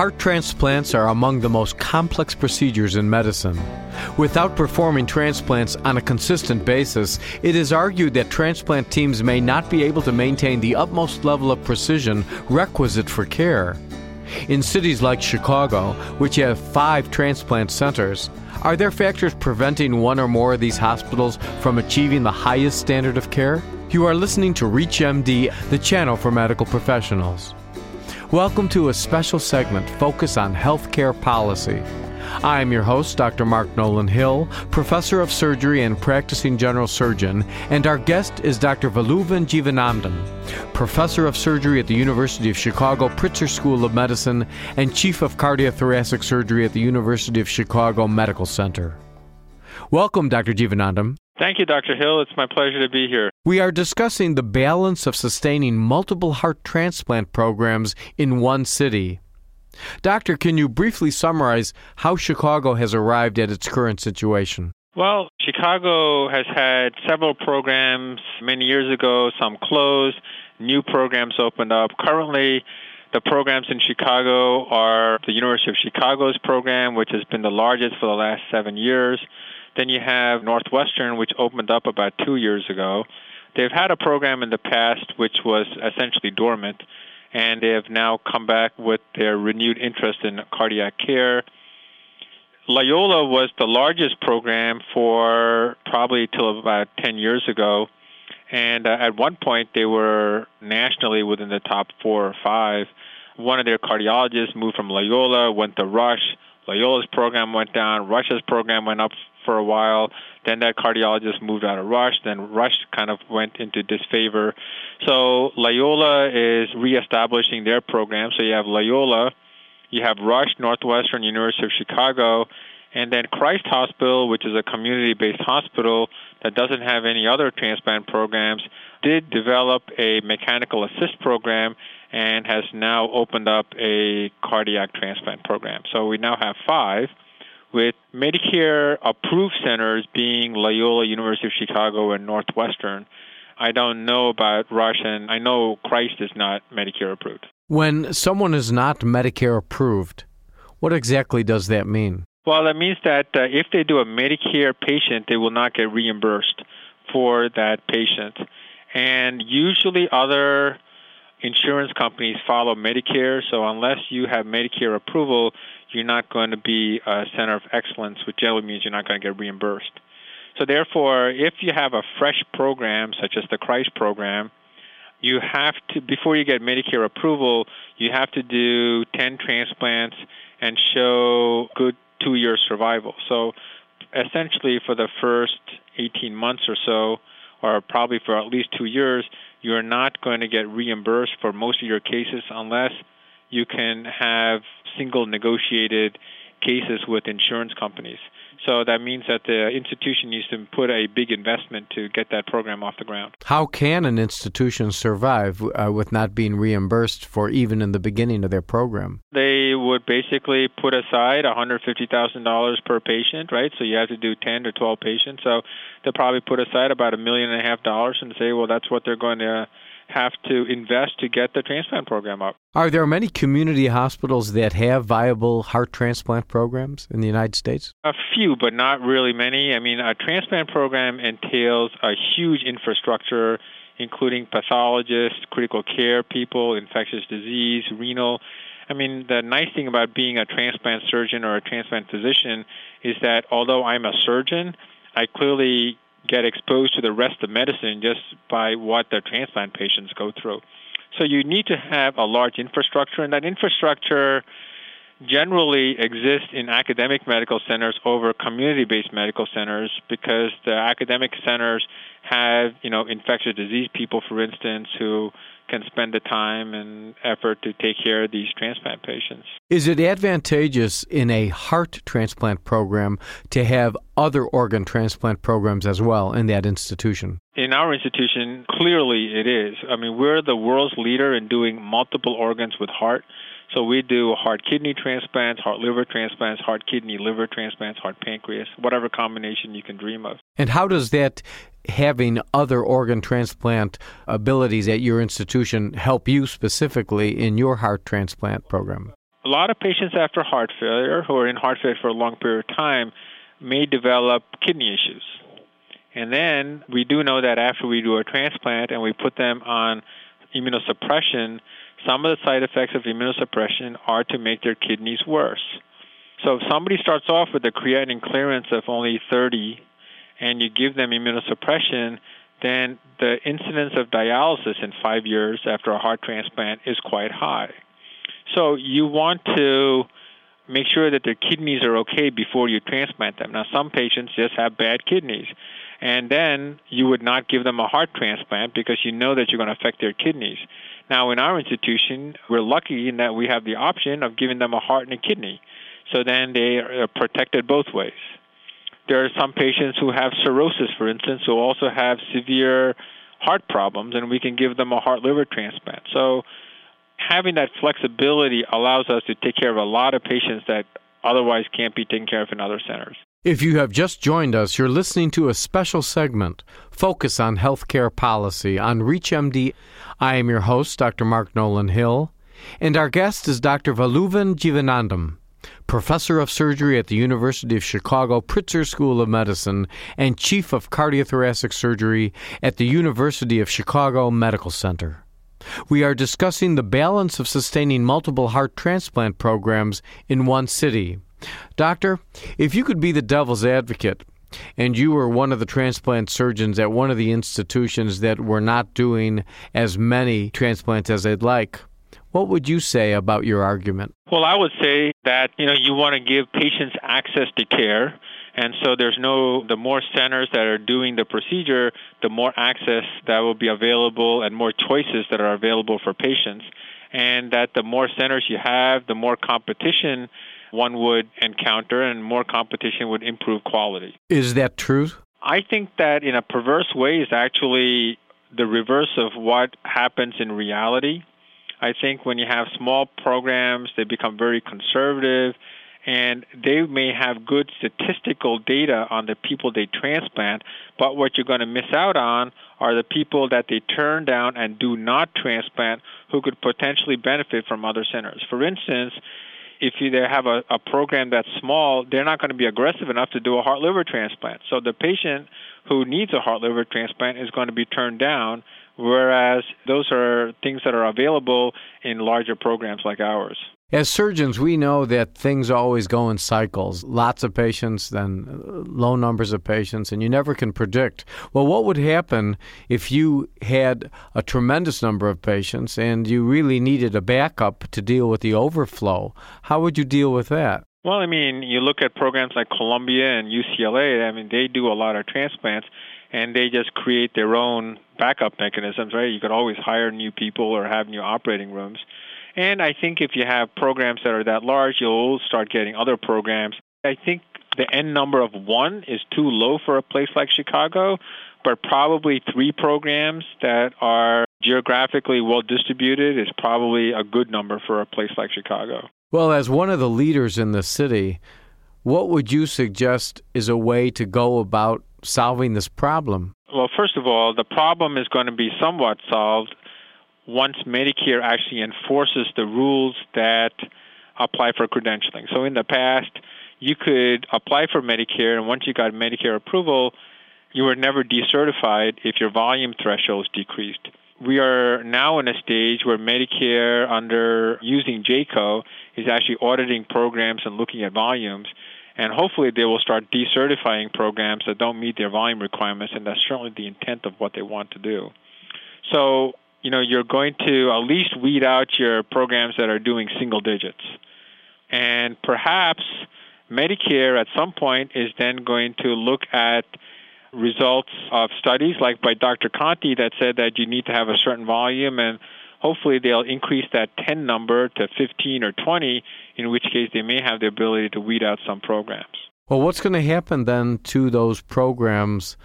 Heart transplants are among the most complex procedures in medicine. Without performing transplants on a consistent basis, it is argued that transplant teams may not be able to maintain the utmost level of precision requisite for care. In cities like Chicago, which have five transplant centers, are there factors preventing one or more of these hospitals from achieving the highest standard of care? You are listening to ReachMD, the channel for medical professionals. Welcome to a special segment focused on healthcare policy. I am your host, Dr. Mark Nolan Hill, professor of surgery and practicing general surgeon, and our guest is Dr. Valluvan Jeevanandam, professor of surgery at the University of Chicago Pritzker School of Medicine and chief of cardiothoracic surgery at the University of Chicago Medical Center. Welcome, Dr. Jeevanandam. Thank you, Dr. Hill. It's my pleasure to be here. We are discussing the balance of sustaining multiple heart transplant programs in one city. Doctor, can you briefly summarize how Chicago has arrived at its current situation? Well, Chicago has had several programs many years ago, some closed, new programs opened up. Currently, the programs in Chicago are the University of Chicago's program, which has been the largest for the last seven years. Then you have Northwestern, which opened up about two years ago. They've had a program in the past which was essentially dormant, and they have now come back with their renewed interest in cardiac care. Loyola was the largest program for probably till about 10 years ago. And uh, at one point, they were nationally within the top four or five. One of their cardiologists moved from Loyola, went to Rush. Loyola's program went down. Rush's program went up for a while. Then that cardiologist moved out of Rush. Then Rush kind of went into disfavor. So Loyola is reestablishing their program. So you have Loyola, you have Rush, Northwestern University of Chicago, and then Christ Hospital, which is a community based hospital that doesn't have any other transplant programs, did develop a mechanical assist program and has now opened up a cardiac transplant program. So we now have five with Medicare approved centers being Loyola University of Chicago and Northwestern. I don't know about Rush, and I know Christ is not Medicare approved. When someone is not Medicare approved, what exactly does that mean? Well, that means that uh, if they do a Medicare patient, they will not get reimbursed for that patient. And usually other insurance companies follow Medicare, so unless you have Medicare approval, you're not going to be a center of excellence, which generally means you're not going to get reimbursed. So, therefore, if you have a fresh program such as the Christ program, you have to, before you get Medicare approval, you have to do 10 transplants and show good two year survival. So, essentially, for the first 18 months or so, or probably for at least two years, you're not going to get reimbursed for most of your cases unless you can have single negotiated cases with insurance companies. So that means that the institution needs to put a big investment to get that program off the ground. How can an institution survive uh, with not being reimbursed for even in the beginning of their program? They would basically put aside $150,000 per patient, right? So you have to do 10 to 12 patients. So they'll probably put aside about a million and a half dollars and say, well, that's what they're going to have to invest to get the transplant program up. Are there many community hospitals that have viable heart transplant programs in the United States? A few, but not really many. I mean, a transplant program entails a huge infrastructure, including pathologists, critical care people, infectious disease, renal. I mean, the nice thing about being a transplant surgeon or a transplant physician is that although I'm a surgeon, I clearly get exposed to the rest of medicine just by what the transplant patients go through. So you need to have a large infrastructure, and that infrastructure generally exists in academic medical centers over community-based medical centers because the academic centers have, you know, infectious disease people, for instance, who can spend the time and effort to take care of these transplant patients. Is it advantageous in a heart transplant program to have other organ transplant programs as well in that institution? In our institution, clearly it is. I mean, we're the world's leader in doing multiple organs with heart. So we do heart kidney transplants, heart liver transplants, heart kidney liver transplants, heart pancreas, whatever combination you can dream of. And how does that having other organ transplant abilities at your institution help you specifically in your heart transplant program? A lot of patients after heart failure who are in heart failure for a long period of time may develop kidney issues. And then we do know that after we do a transplant and we put them on immunosuppression, some of the side effects of immunosuppression are to make their kidneys worse. So if somebody starts off with a creatinine clearance of only 30 and you give them immunosuppression, then the incidence of dialysis in five years after a heart transplant is quite high. So you want to make sure that their kidneys are okay before you transplant them. Now, some patients just have bad kidneys, and then you would not give them a heart transplant because you know that you're going to affect their kidneys. Now, in our institution, we're lucky in that we have the option of giving them a heart and a kidney. So then they are protected both ways. There are some patients who have cirrhosis, for instance, who also have severe heart problems, and we can give them a heart liver transplant. So having that flexibility allows us to take care of a lot of patients that otherwise can't be taken care of in other centers. If you have just joined us, you're listening to a special segment, Focus on Healthcare Policy, on ReachMD. I am your host, Dr. Mark Nolan Hill, and our guest is Dr. Valluvan Jeevanandam, professor of surgery at the University of Chicago Pritzker School of Medicine and chief of cardiothoracic surgery at the University of Chicago Medical Center. We are discussing the balance of sustaining multiple heart transplant programs in one city. Doctor, if you could be the devil's advocate, and you were one of the transplant surgeons at one of the institutions that were not doing as many transplants as they'd like, what would you say about your argument? Well, I would say that you know you want to give patients access to care and so there's no, the more centers that are doing the procedure, the more access that will be available and more choices that are available for patients. And that the more centers you have, the more competition one would encounter, and more competition would improve quality. Is that true? I think that in a perverse way is actually the reverse of what happens in reality. I think when you have small programs, they become very conservative and they may have good statistical data on the people they transplant, but what you're going to miss out on are the people that they turn down and do not transplant who could potentially benefit from other centers. For instance, if you have a, a program that's small, they're not going to be aggressive enough to do a heart liver transplant. So the patient who needs a heart liver transplant is going to be turned down, whereas those are things that are available in larger programs like ours. As surgeons, we know that things always go in cycles. Lots of patients, then low numbers of patients, and you never can predict. Well, what would happen if you had a tremendous number of patients and you really needed a backup to deal with the overflow? How would you deal with that? Well, I mean, you look at programs like Columbia and UCLA, I mean, they do a lot of transplants and they just create their own backup mechanisms, right? You could always hire new people or have new operating rooms. And I think if you have programs that are that large, you'll start getting other programs. I think the N number of one is too low for a place like Chicago, but probably three programs that are geographically well distributed is probably a good number for a place like Chicago. Well, as one of the leaders in the city, what would you suggest is a way to go about solving this problem? Well, first of all, the problem is going to be somewhat solved once Medicare actually enforces the rules that apply for credentialing. So in the past, you could apply for Medicare, and once you got Medicare approval, you were never decertified if your volume thresholds decreased. We are now in a stage where Medicare, under using JCAHO, is actually auditing programs and looking at volumes. And hopefully, they will start decertifying programs that don't meet their volume requirements, and that's certainly the intent of what they want to do. So, you know, you're going to at least weed out your programs that are doing single digits. And perhaps Medicare at some point is then going to look at results of studies like by Dr. Conti that said that you need to have a certain volume and hopefully they'll increase that 10 number to 15 or 20 in which case they may have the ability to weed out some programs. Well, what's going to happen then to those programs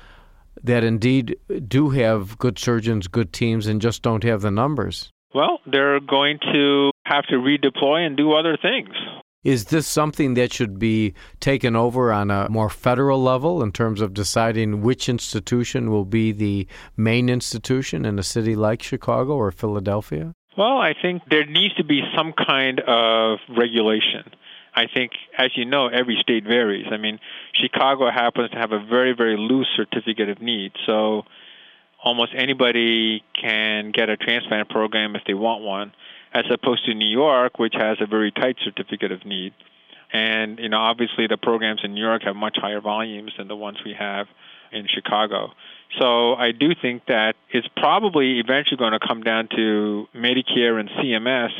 that indeed do have good surgeons, good teams, and just don't have the numbers? Well, they're going to have to redeploy and do other things. Is this something that should be taken over on a more federal level in terms of deciding which institution will be the main institution in a city like Chicago or Philadelphia? Well, I think there needs to be some kind of regulation. I think, as you know, every state varies. I mean, Chicago happens to have a very, very loose certificate of need. So almost anybody can get a transplant program if they want one, as opposed to New York, which has a very tight certificate of need. And, you know, obviously the programs in New York have much higher volumes than the ones we have in Chicago. So I do think that it's probably eventually going to come down to Medicare and CMS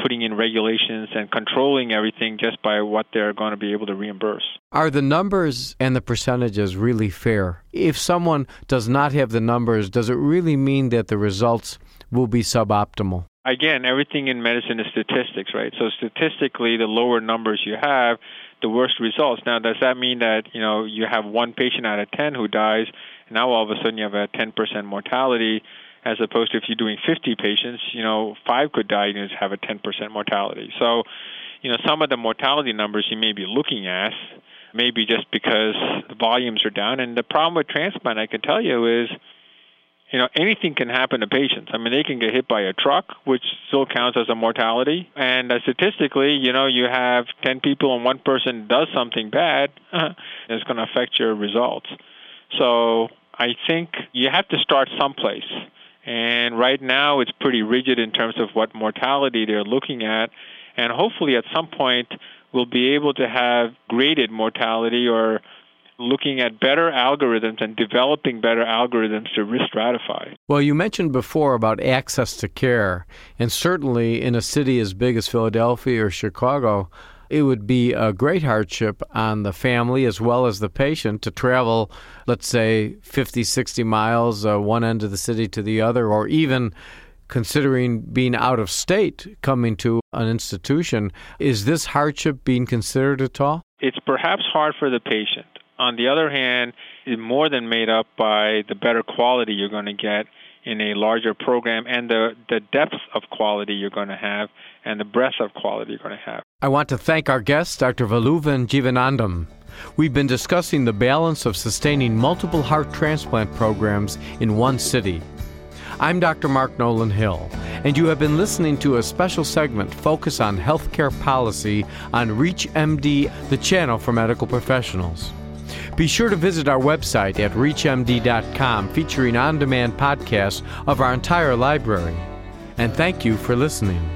putting in regulations and controlling everything just by what they're going to be able to reimburse. Are the numbers and the percentages really fair? If someone does not have the numbers, does it really mean that the results will be suboptimal? Again, everything in medicine is statistics, right? So statistically, the lower numbers you have, the worse results. Now, does that mean that you know you have one patient out of ten who dies? And now all of a sudden you have a 10% mortality as opposed to if you're doing 50 patients, you know, five could die and have a 10% mortality. So, you know, some of the mortality numbers you may be looking at maybe just because the volumes are down. And the problem with transplant, I can tell you, is you know anything can happen to patients. I mean, they can get hit by a truck, which still counts as a mortality. And uh, statistically, you know, you have 10 people and one person does something bad, it's going to affect your results. So I think you have to start someplace. And right now, it's pretty rigid in terms of what mortality they're looking at. And hopefully, at some point, we'll be able to have graded mortality or looking at better algorithms and developing better algorithms to risk stratify. Well, you mentioned before about access to care, and certainly in a city as big as Philadelphia or Chicago, it would be a great hardship on the family as well as the patient to travel, let's say, 50, 60 miles, uh, one end of the city to the other, or even considering being out of state coming to an institution. Is this hardship being considered at all? It's perhaps hard for the patient. On the other hand, it's more than made up by the better quality you're going to get in a larger program and the, the depth of quality you're going to have and the breadth of quality you're going to have. I want to thank our guest, Dr. Valluvan Jeevanandam. We've been discussing the balance of sustaining multiple heart transplant programs in one city. I'm Dr. Mark Nolan Hill, and you have been listening to a special segment focused on healthcare policy on ReachMD, the channel for medical professionals. Be sure to visit our website at reachmd.com featuring on demand podcasts of our entire library. And thank you for listening.